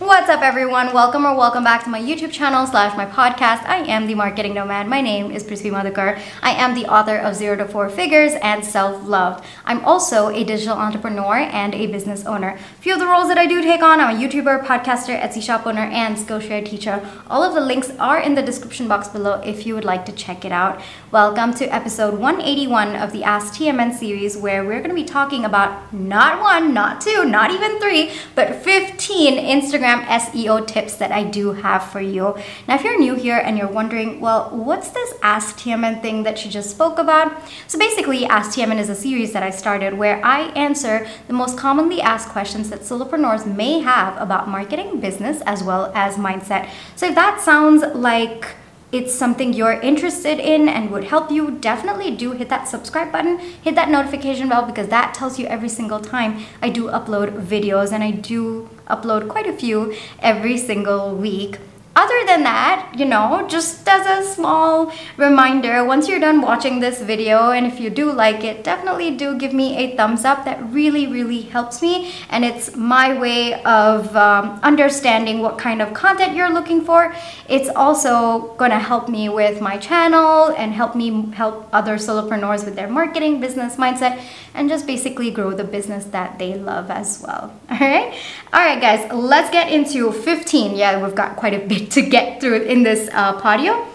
Woo! What's up, everyone? Welcome or welcome back to my YouTube channel slash my podcast. I am the Marketing Nomad. My name is Prithvi Madhukar. I am the author of Zero to Four Figures and Self Loved. I'm also a digital entrepreneur and a business owner. A few of the roles that I do take on I'm a YouTuber, podcaster, Etsy shop owner, and Skillshare teacher. All of the links are in the description box below if you would like to check it out. Welcome to episode 181 of the Ask TMN series, where we're going to be talking about not one, not two, not even three, but 15 Instagram Instagram SEO tips that I do have for you. Now, if you're new here and you're wondering, well, what's this Ask TMN thing that she just spoke about? So basically, Ask TMN is a series that I started where I answer the most commonly asked questions that solopreneurs may have about marketing, business, as well as mindset. So if that sounds like it's something you're interested in and would help you, definitely do hit that subscribe button, hit that notification bell because that tells you every single time I do upload videos and I do upload quite a few every single week other than that, you know, just as a small reminder, once you're done watching this video and if you do like it, definitely do give me a thumbs up. That really, really helps me. And it's my way of um, understanding what kind of content you're looking for. It's also going to help me with my channel and help me help other solopreneurs with their marketing, business mindset, and just basically grow the business that they love as well. All right. All right, guys, let's get into 15. Yeah, we've got quite a bit to get through in this uh, podeo.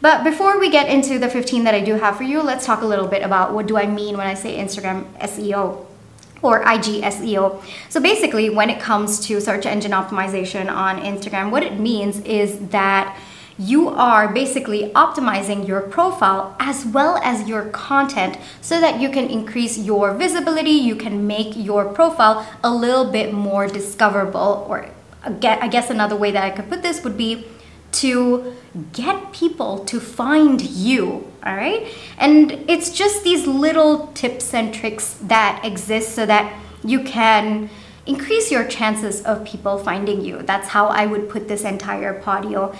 But before we get into the 15 that I do have for you, let's talk a little bit about what do I mean when I say Instagram SEO or IG SEO. So basically, when it comes to search engine optimization on Instagram, what it means is that you are basically optimizing your profile as well as your content so that you can increase your visibility, you can make your profile a little bit more discoverable or I guess another way that I could put this would be to get people to find you, all right? And it's just these little tips and tricks that exist so that you can increase your chances of people finding you. That's how I would put this entire podeo.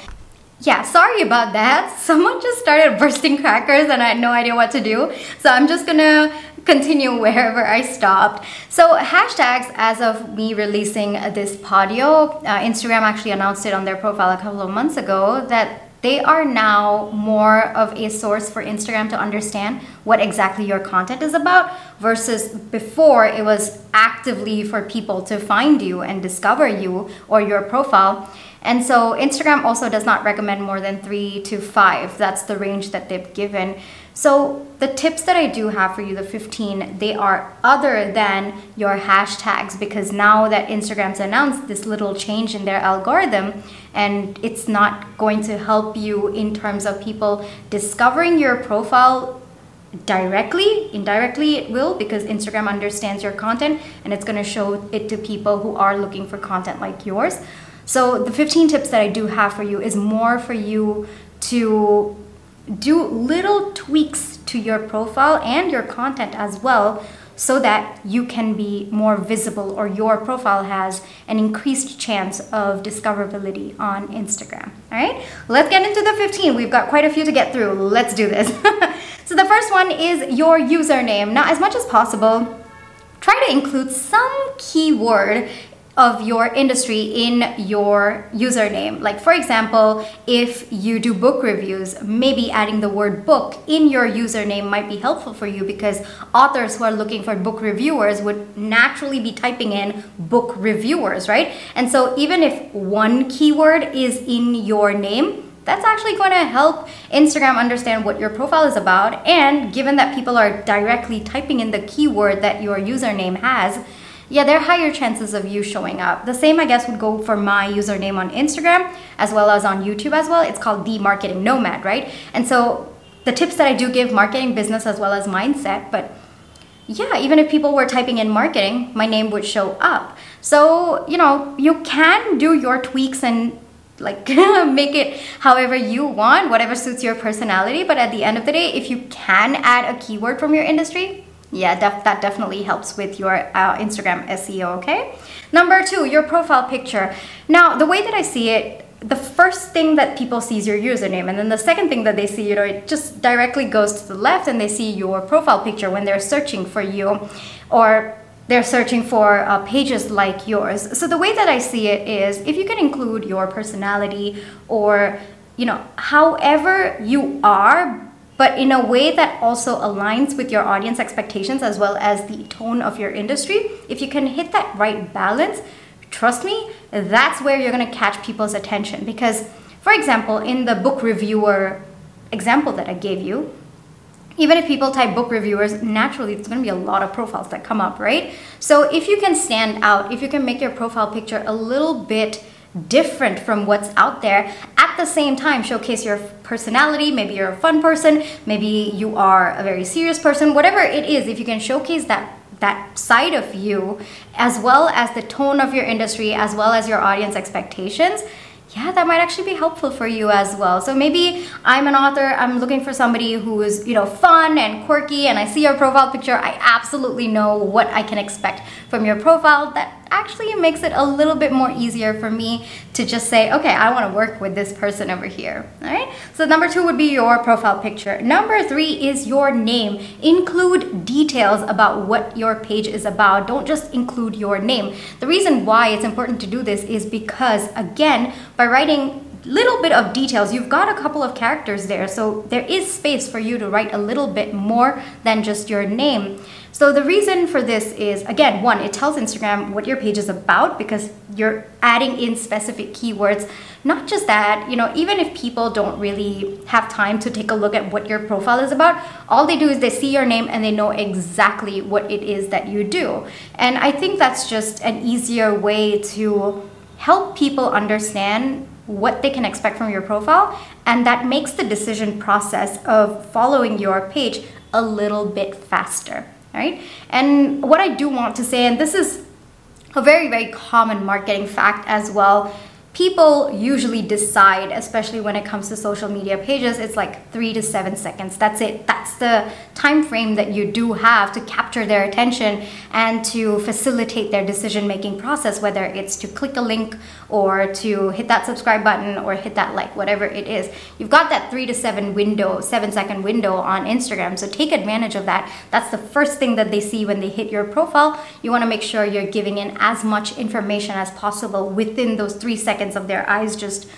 Yeah, sorry about that. Someone just started bursting crackers and I had no idea what to do. So I'm just gonna continue wherever I stopped. So hashtags, as of me releasing this podeo, uh, Instagram actually announced it on their profile a couple of months ago that they are now more of a source for Instagram to understand what exactly your content is about versus before it was actively for people to find you and discover you or your profile. And so Instagram also does not recommend more than three to five. That's the range that they've given. So the tips that I do have for you, the 15, they are other than your hashtags because now that Instagram's announced this little change in their algorithm and it's not going to help you in terms of people discovering your profile directly indirectly it will because instagram understands your content and it's going to show it to people who are looking for content like yours so the 15 tips that i do have for you is more for you to do little tweaks to your profile and your content as well so that you can be more visible or your profile has an increased chance of discoverability on Instagram. All right, let's get into the 15. We've got quite a few to get through. Let's do this. so, the first one is your username. Now, as much as possible, try to include some keyword of your industry in your username. Like, for example, if you do book reviews, maybe adding the word book in your username might be helpful for you because authors who are looking for book reviewers would naturally be typing in book reviewers, right? And so, even if one keyword is in your name, that's actually going to help Instagram understand what your profile is about. And given that people are directly typing in the keyword that your username has, yeah, there are higher chances of you showing up. The same, I guess, would go for my username on Instagram as well as on YouTube as well. It's called The Marketing Nomad, right? And so the tips that I do give marketing, business, as well as mindset, but yeah, even if people were typing in marketing, my name would show up. So, you know, you can do your tweaks and like make it however you want, whatever suits your personality. But at the end of the day, if you can add a keyword from your industry, yeah, def- that definitely helps with your uh, Instagram SEO, okay? Number two, your profile picture. Now, the way that I see it, the first thing that people see is your username, and then the second thing that they see, you know, it just directly goes to the left and they see your profile picture when they're searching for you. Or they're searching for uh, pages like yours. So the way that I see it is if you can include your personality or you know however you are but in a way that also aligns with your audience expectations as well as the tone of your industry, if you can hit that right balance, trust me, that's where you're going to catch people's attention because for example, in the book reviewer example that I gave you, even if people type book reviewers, naturally it's going to be a lot of profiles that come up, right? So if you can stand out, if you can make your profile picture a little bit different from what's out there, at the same time showcase your personality, maybe you're a fun person, maybe you are a very serious person, whatever it is, if you can showcase that that side of you as well as the tone of your industry as well as your audience expectations yeah, that might actually be helpful for you as well. So maybe I'm an author, I'm looking for somebody who is, you know, fun and quirky and I see your profile picture, I absolutely know what I can expect from your profile. That actually makes it a little bit more easier for me to just say, okay, I want to work with this person over here. All right. So number two would be your profile picture. Number three is your name. Include details about what your page is about. Don't just include your name. The reason why it's important to do this is because, again, by writing little bit of details. You've got a couple of characters there, so there is space for you to write a little bit more than just your name. So the reason for this is again, one, it tells Instagram what your page is about because you're adding in specific keywords. Not just that, you know, even if people don't really have time to take a look at what your profile is about, all they do is they see your name and they know exactly what it is that you do. And I think that's just an easier way to help people understand what they can expect from your profile and that makes the decision process of following your page a little bit faster right? And what I do want to say, and this is a very, very common marketing fact as well, people usually decide, especially when it comes to social media pages, it's like three to seven seconds. That's it. That's the time frame that you do have to capture their attention and to facilitate their decision making process, whether it's to click a link or to hit that subscribe button or hit that like, whatever it is. You've got that three to seven window, seven second window on Instagram. So take advantage of that. That's the first thing that they see when they hit your profile. You want to make sure you're giving in as much information as possible within those three seconds seconds of their eyes just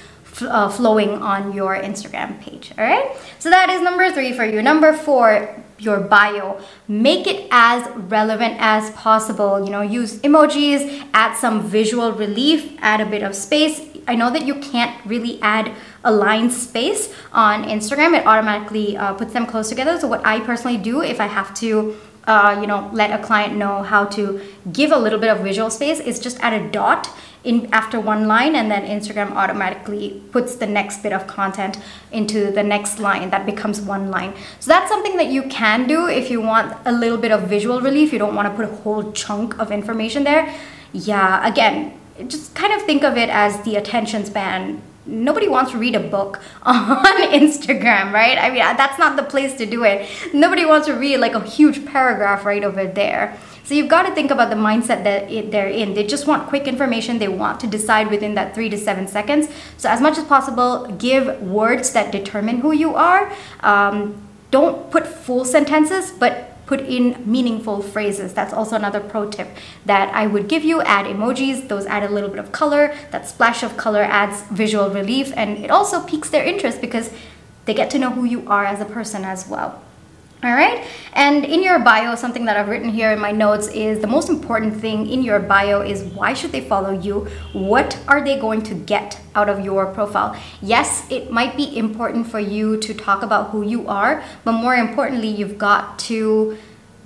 uh, flowing on your Instagram page. All right. So that is number three for you. Number four, your bio. Make it as relevant as possible. You know, use emojis, add some visual relief, add a bit of space. I know that you can't really add a line space on Instagram. It automatically uh, puts them close together. So what I personally do if I have to uh, you know, let a client know how to give a little bit of visual space is just add a dot in after one line and then Instagram automatically puts the next bit of content into the next line that becomes one line. So that's something that you can do if you want a little bit of visual relief. You don't want to put a whole chunk of information there. Yeah, again, just kind of think of it as the attention span nobody wants to read a book on Instagram, right? I mean, that's not the place to do it. Nobody wants to read like a huge paragraph right over there. So you've got to think about the mindset that it, they're in. They just want quick information. They want to decide within that three to seven seconds. So as much as possible, give words that determine who you are. Um, don't put full sentences, but put in meaningful phrases. That's also another pro tip that I would give you. Add emojis, those add a little bit of color. That splash of color adds visual relief and it also piques their interest because they get to know who you are as a person as well. All right. And in your bio, something that I've written here in my notes is the most important thing in your bio is why should they follow you? What are they going to get out of your profile? Yes, it might be important for you to talk about who you are, but more importantly, you've got to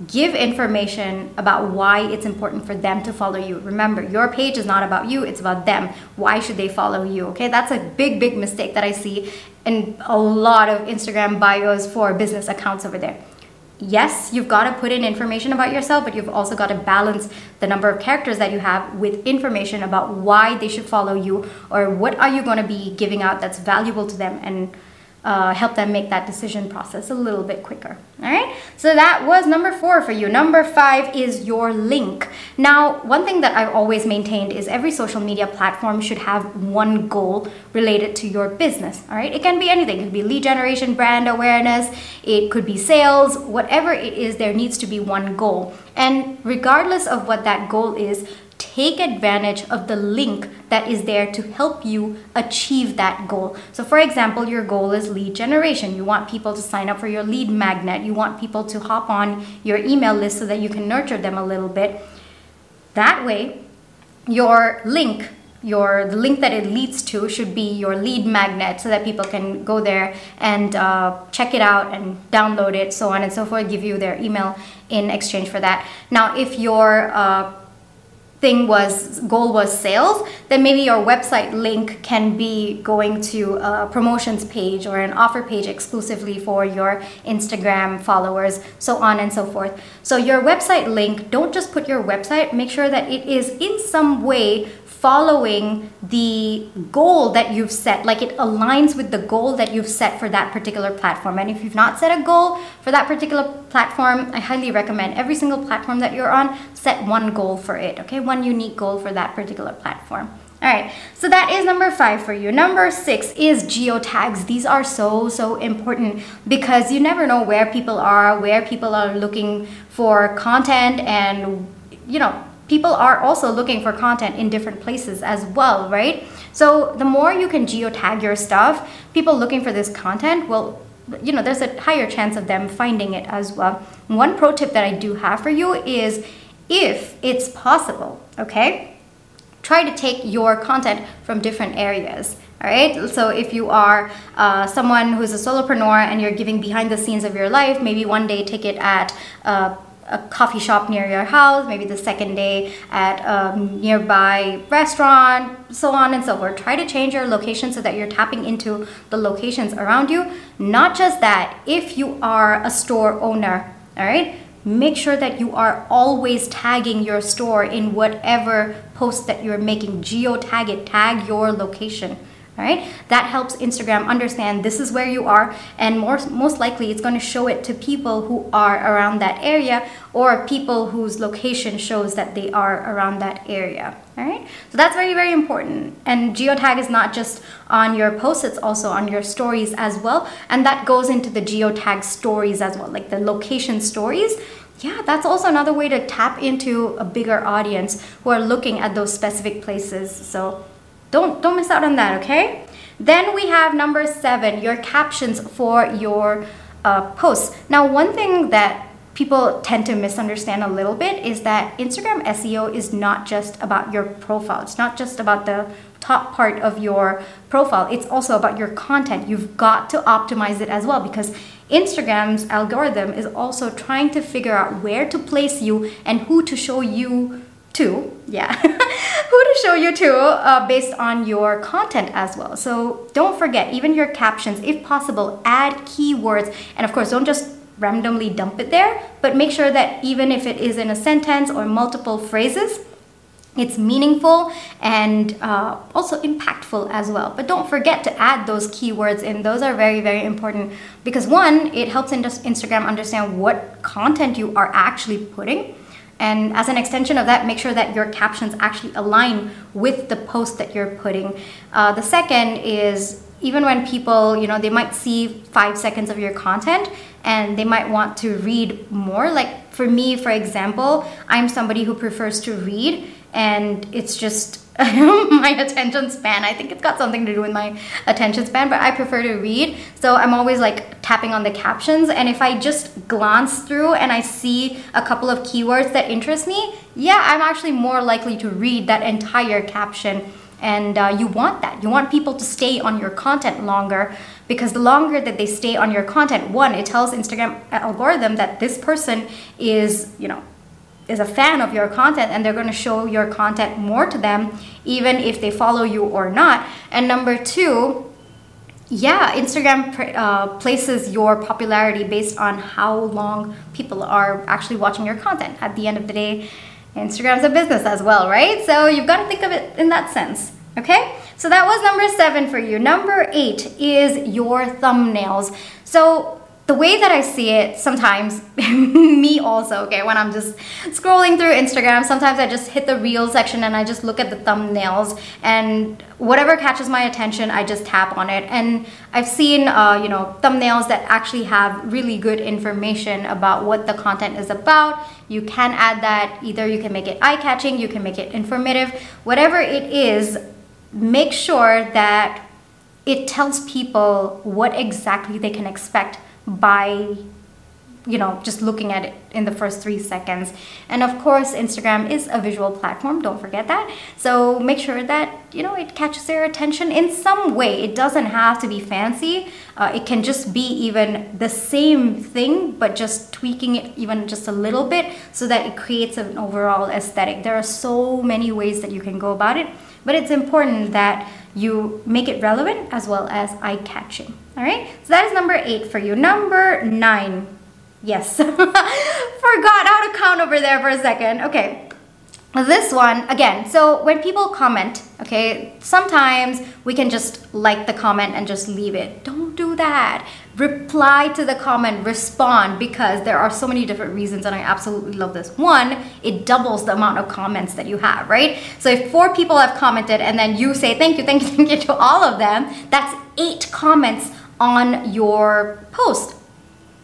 give information about why it's important for them to follow you. Remember, your page is not about you, it's about them. Why should they follow you? Okay, that's a big, big mistake that I see in a lot of Instagram bios for business accounts over there yes, you've got to put in information about yourself, but you've also got to balance the number of characters that you have with information about why they should follow you or what are you going to be giving out that's valuable to them and uh, help them make that decision process a little bit quicker. All right, so that was number four for you. Number five is your link. Now, one thing that I've always maintained is every social media platform should have one goal related to your business. All right, it can be anything, it could be lead generation, brand awareness, it could be sales, whatever it is, there needs to be one goal. And regardless of what that goal is, take advantage of the link that is there to help you achieve that goal. So, for example, your goal is lead generation. You want people to sign up for your lead magnet, you want people to hop on your email list so that you can nurture them a little bit. That way, your link your the link that it leads to should be your lead magnet so that people can go there and uh, check it out and download it so on and so forth give you their email in exchange for that now if your uh, thing was goal was sales then maybe your website link can be going to a promotions page or an offer page exclusively for your instagram followers so on and so forth. So your website link don't just put your website make sure that it is in some way following the goal that you've set, like it aligns with the goal that you've set for that particular platform. And if you've not set a goal for that particular platform, I highly recommend every single platform that you're on, set one goal for it, okay? One unique goal for that particular platform. All right, so that is number five for you. Number six is geotags. These are so, so important because you never know where people are, where people are looking for content, and you know, people are also looking for content in different places as well, right? So the more you can geotag your stuff, people looking for this content will you know, there's a higher chance of them finding it as well. One pro tip that I do have for you is if it's possible, okay? Try to take your content from different areas. All right. So if you are uh, someone who's a solopreneur and you're giving behind the scenes of your life, maybe one day take it at uh, a coffee shop near your house, maybe the second day at a nearby restaurant, so on and so forth. Try to change your location so that you're tapping into the locations around you. Not just that, if you are a store owner, all right, make sure that you are always tagging your store in whatever post that you're making. Geo tag it, tag your location right? That helps Instagram understand this is where you are, and more, most likely it's going to show it to people who are around that area or people whose location shows that they are around that area. All right, so that's very, very important. And geotag is not just on your posts, it's also on your stories as well. And that goes into the geotag stories as well, like the location stories yeah, that's also another way to tap into a bigger audience who are looking at those specific places. So don't, don't miss out on that, okay? Then we have number seven, your captions for your uh, posts. Now, one thing that people tend to misunderstand a little bit is that Instagram SEO is not just about your profile. It's not just about the top part of your profile. It's also about your content. You've got to optimize it as well because Instagram's algorithm is also trying to figure out where to place you and who to show you yeah, who to show you to uh, based on your content as well. So don't forget, even your captions, if possible, add keywords. And of course, don't just randomly dump it there, but make sure that even if it is in a sentence or multiple phrases, it's meaningful and uh, also impactful as well. But don't forget to add those keywords in. Those are very, very important because one, it helps Instagram understand what content you are actually putting and as an extension of that, make sure that your captions actually align with the post that you're putting. Uh, the second is even when people, you know, they might see five seconds of your content and they might want to read more. Like for me, for example, I'm somebody who prefers to read and it's just my attention span. I think it's got something to do with my attention span, but I prefer to read. So I'm always like tapping on the captions. And if I just glance through and I see a couple of keywords that interest me, yeah, I'm actually more likely to read that entire caption. And uh, you want that. You want people to stay on your content longer because the longer that they stay on your content, one, it tells Instagram algorithm that this person is, you know, is a fan of your content and they're going to show your content more to them even if they follow you or not and number two yeah instagram uh, places your popularity based on how long people are actually watching your content at the end of the day instagram's a business as well right so you've got to think of it in that sense Okay, so that was number seven for you. Number eight is your thumbnails. So the way that I see it sometimes, me also, okay, when I'm just scrolling through Instagram, sometimes I just hit the reel section and I just look at the thumbnails and whatever catches my attention, I just tap on it. And I've seen, uh, you know, thumbnails that actually have really good information about what the content is about. You can add that, either you can make it eye catching, you can make it informative, whatever it is, make sure that it tells people what exactly they can expect by you know just looking at it in the first three seconds. And of course instagram is a visual platform don't forget that. So make sure that you know it catches their attention in some way. It doesn't have to be fancy. Uh, it can just be even the same thing but just tweaking it even just a little bit so that it creates an overall aesthetic. There are so many ways that you can go about it but it's important that you make it relevant as well as eye-catching. All right? So that is number eight for you. Number nine. Yes. Forgot how to count over there for a second. Okay. This one again so when people comment okay sometimes we can just like the comment and just leave it. Don't do that reply to the comment respond because there are so many different reasons and i absolutely love this one it doubles the amount of comments that you have right so if four people have commented and then you say thank you thank you thank you to all of them that's eight comments on your post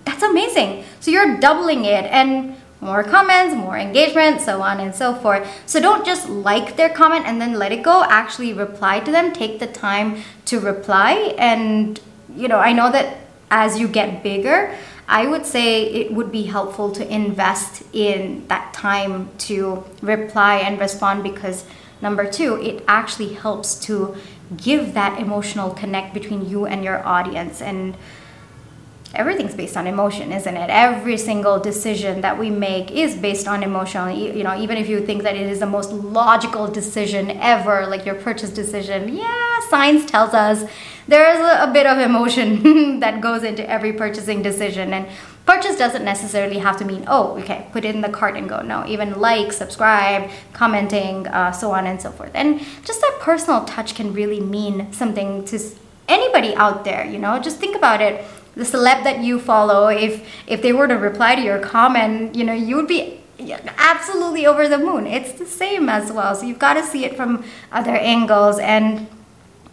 that's amazing so you're doubling it and more comments, more engagement, so on and so forth. So don't just like their comment and then let it go. Actually reply to them. Take the time to reply. And, you know, I know that as you get bigger, I would say it would be helpful to invest in that time to reply and respond because number two, it actually helps to give that emotional connect between you and your audience. And everything's based on emotion, isn't it? Every single decision that we make is based on emotion. You know, even if you think that it is the most logical decision ever, like your purchase decision, yeah, science tells us there's a, a bit of emotion that goes into every purchasing decision. And purchase doesn't necessarily have to mean, oh, okay, put it in the cart and go. No, even like, subscribe, commenting, uh, so on and so forth. And just that personal touch can really mean something to anybody out there, you know? Just think about it the celeb that you follow, if if they were to reply to your comment, you know, you would be absolutely over the moon. It's the same as well. So you've got to see it from other angles and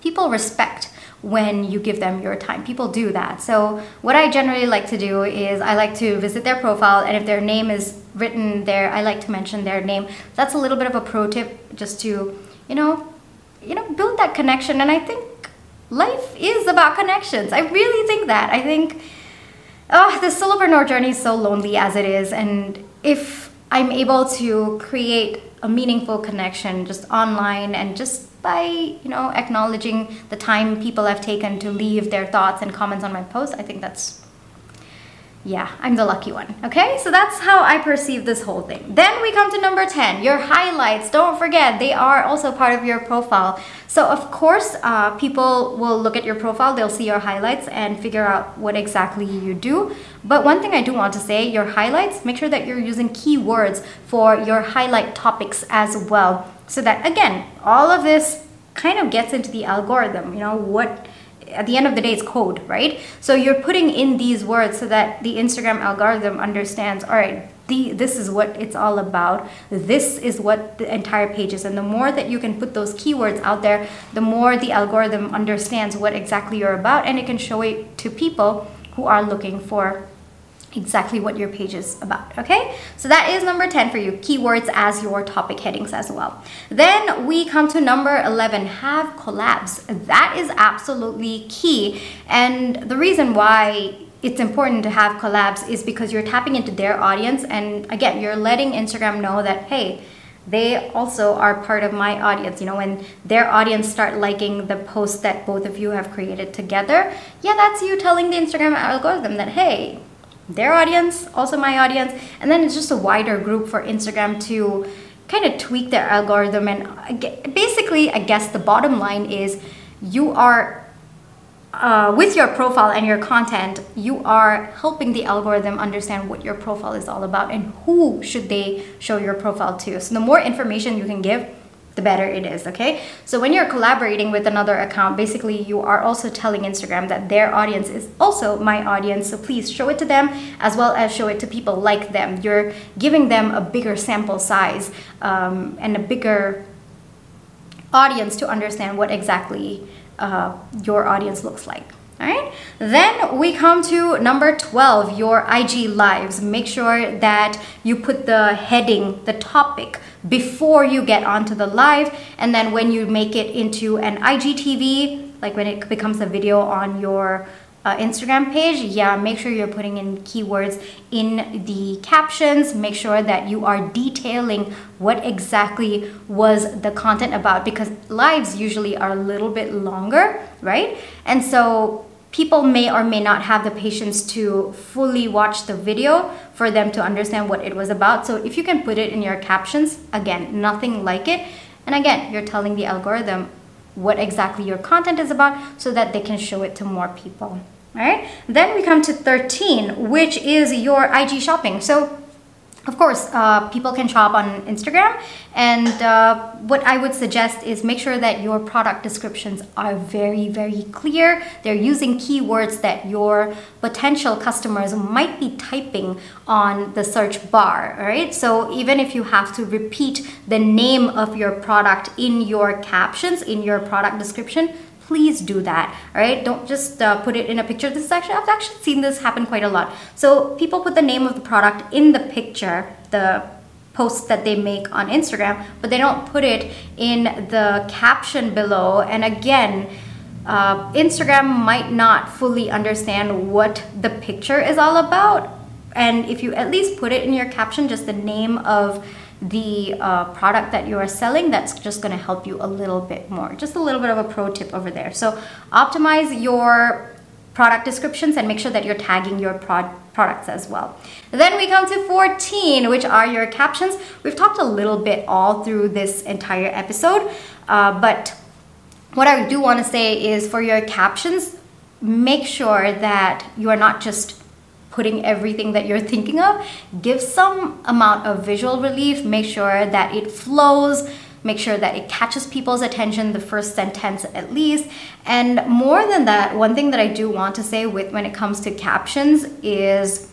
people respect when you give them your time. People do that. So what I generally like to do is I like to visit their profile and if their name is written there, I like to mention their name. That's a little bit of a pro tip just to, you know, you know, build that connection and I think life is about connections. I really think that. I think oh, the solopreneur journey is so lonely as it is. And if I'm able to create a meaningful connection just online and just by you know acknowledging the time people have taken to leave their thoughts and comments on my post i think that's yeah, I'm the lucky one. Okay, so that's how I perceive this whole thing. Then we come to number 10, your highlights. Don't forget, they are also part of your profile. So, of course, uh, people will look at your profile, they'll see your highlights and figure out what exactly you do. But one thing I do want to say your highlights, make sure that you're using keywords for your highlight topics as well. So that, again, all of this kind of gets into the algorithm, you know, what at the end of the day it's code right? So you're putting in these words so that the instagram algorithm understands all right the, this is what it's all about this is what the entire page is. And the more that you can put those keywords out there the more the algorithm understands what exactly you're about and it can show it to people who are looking for exactly what your page is about, okay? So that is number 10 for you, keywords as your topic headings as well. Then we come to number 11, have collabs. That is absolutely key. And the reason why it's important to have collabs is because you're tapping into their audience and again, you're letting Instagram know that, hey, they also are part of my audience you know when their audience start liking the post that both of you have created together yeah that's you telling the instagram algorithm that hey their audience, also my audience, and then it's just a wider group for Instagram to kind of tweak their algorithm. And basically, I guess the bottom line is you are. Uh, with your profile and your content, you are helping the algorithm understand what your profile is all about and who should they show your profile to. So the more information you can give, the better it is, okay? So when you're collaborating with another account, basically you are also telling Instagram that their audience is also my audience. So please show it to them as well as show it to people like them. You're giving them a bigger sample size um, and a bigger audience to understand what exactly uh, your audience looks like. All right. Then we come to number 12, your IG lives. Make sure that you put the heading, the topic before you get onto the live. And then when you make it into an IGTV, like when it becomes a video on your uh, Instagram page, yeah, make sure you're putting in keywords in the captions. Make sure that you are detailing what exactly was the content about because lives usually are a little bit longer, right? And so people may or may not have the patience to fully watch the video for them to understand what it was about. So if you can put it in your captions, again, nothing like it. And again, you're telling the algorithm what exactly your content is about so that they can show it to more people. All right. Then we come to 13, which is your IG shopping. So of course, uh, people can shop on Instagram, and uh, what I would suggest is make sure that your product descriptions are very, very clear. They're using keywords that your potential customers might be typing on the search bar, right? So even if you have to repeat the name of your product in your captions, in your product description, please do that all right don't just uh, put it in a picture. This is actually i've actually seen this happen quite a lot. So people put the name of the product in the picture the post that they make on instagram but they don't put it in the caption below. And again uh, instagram might not fully understand what the picture is all about. And if you at least put it in your caption just the name of the uh, product that you are selling, that's just going to help you a little bit more. Just a little bit of a pro tip over there. So optimize your product descriptions and make sure that you're tagging your prod products as well. Then we come to 14, which are your captions. We've talked a little bit all through this entire episode, uh, but what I do want to say is for your captions, make sure that you are not just putting everything that you're thinking of. Give some amount of visual relief, make sure that it flows, make sure that it catches people's attention the first sentence at least. And more than that, one thing that I do want to say with when it comes to captions is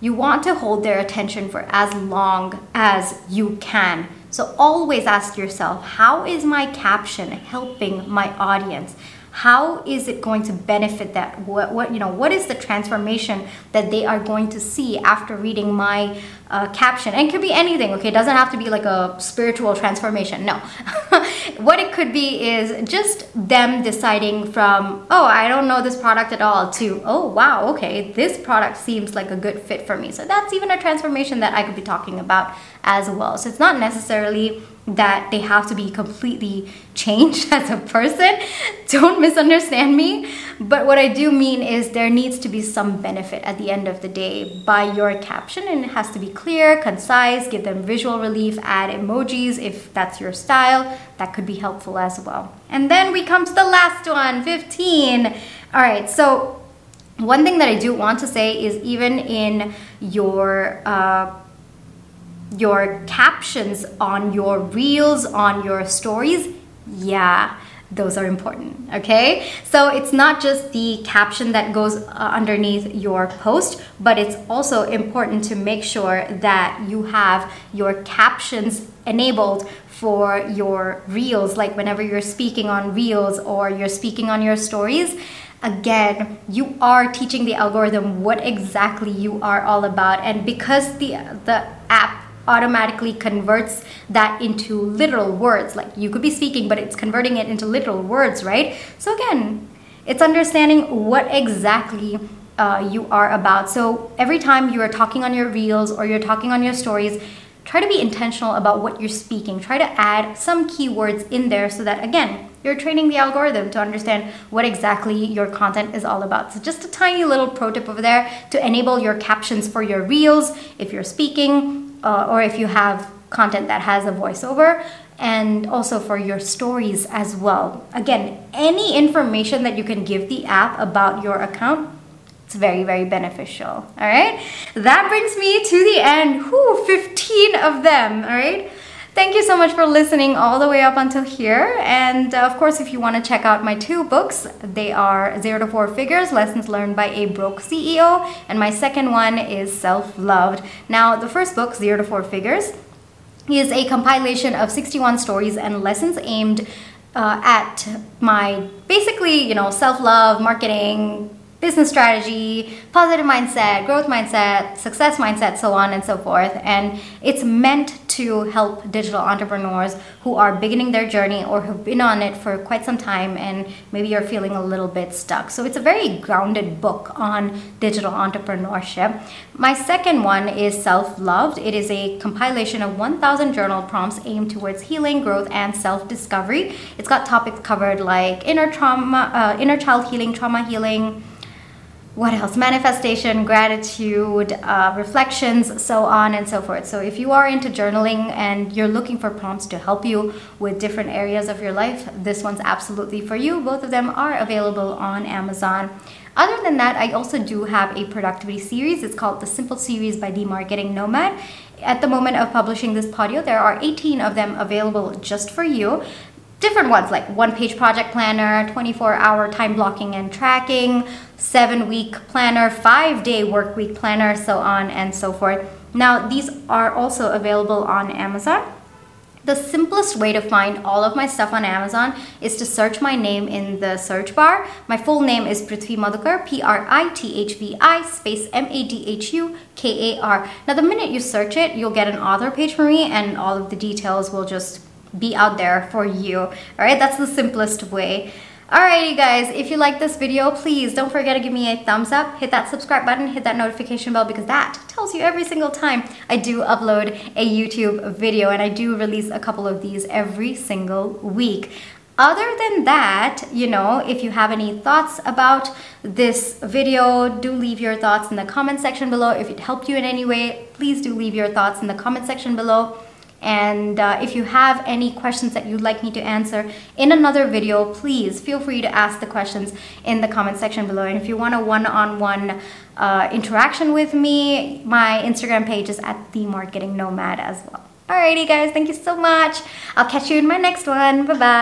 you want to hold their attention for as long as you can. So always ask yourself, how is my caption helping my audience? How is it going to benefit that? What, what you know what is the transformation that they are going to see after reading my uh, caption? And it could be anything okay? It doesn't have to be like a spiritual transformation no. What it could be is just them deciding from oh i don't know this product at all to oh wow okay this product seems like a good fit for me. So that's even a transformation that i could be talking about as well. So it's not necessarily that they have to be completely changed as a person. Don't misunderstand me. But what I do mean is there needs to be some benefit at the end of the day by your caption, and it has to be clear, concise, give them visual relief, add emojis if that's your style. That could be helpful as well. And then we come to the last one 15. All right, so one thing that I do want to say is even in your uh, your captions on your reels, on your stories, yeah, those are important, okay? So it's not just the caption that goes uh, underneath your post, but it's also important to make sure that you have your captions enabled for your reels, like whenever you're speaking on reels or you're speaking on your stories again you are teaching the algorithm what exactly you are all about and because the the app automatically converts that into literal words. Like you could be speaking, but it's converting it into literal words, right? So again, it's understanding what exactly uh, you are about. So every time you are talking on your reels or you're talking on your stories, try to be intentional about what you're speaking. Try to add some keywords in there so that, again, you're training the algorithm to understand what exactly your content is all about. So, just a tiny little pro tip over there to enable your captions for your reels if you're speaking uh, or if you have content that has a voiceover and also for your stories as well. Again, any information that you can give the app about your account, it's very, very beneficial. All right, that brings me to the end. Whoo, 15 of them. All right. Thank you so much for listening all the way up until here. And uh, of course, if you want to check out my two books, they are Zero to Four Figures Lessons Learned by a Broke CEO, and my second one is Self Loved. Now, the first book, Zero to Four Figures, is a compilation of 61 stories and lessons aimed uh, at my basically, you know, self love, marketing, business strategy, positive mindset, growth mindset, success mindset, so on and so forth. And it's meant to help digital entrepreneurs who are beginning their journey or who've been on it for quite some time and maybe you're feeling a little bit stuck. So it's a very grounded book on digital entrepreneurship. My second one is Self Loved. It is a compilation of 1,000 journal prompts aimed towards healing, growth, and self discovery. It's got topics covered like inner trauma, uh, inner child healing, trauma healing what else? Manifestation, gratitude, uh, reflections, so on and so forth. So, if you are into journaling and you're looking for prompts to help you with different areas of your life, this one's absolutely for you. Both of them are available on Amazon. Other than that, I also do have a productivity series. It's called the Simple Series by the Marketing Nomad. At the moment of publishing this podeo, there are 18 of them available just for you different ones like one page project planner, 24 hour time blocking and tracking, seven week planner, five day work week planner, so on and so forth. Now, these are also available on Amazon. The simplest way to find all of my stuff on Amazon is to search my name in the search bar. My full name is Prithvi Madhukar, P R I T H V I space M A D H U K A R. Now, the minute you search it, you'll get an author page for me, and all of the details will just be out there for you. All right, that's the simplest way. Alrighty guys, if you like this video, please don't forget to give me a thumbs up, hit that subscribe button, hit that notification bell because that tells you every single time I do upload a YouTube video and I do release a couple of these every single week. Other than that, you know, if you have any thoughts about this video, do leave your thoughts in the comment section below. If it helped you in any way, please do leave your thoughts in the comment section below. And uh, if you have any questions that you'd like me to answer in another video, please feel free to ask the questions in the comment section below. And if you want a one-on-one uh, interaction with me, my Instagram page is at the Marketing Nomad as well. Alrighty guys, thank you so much. I'll catch you in my next one. Bye-bye.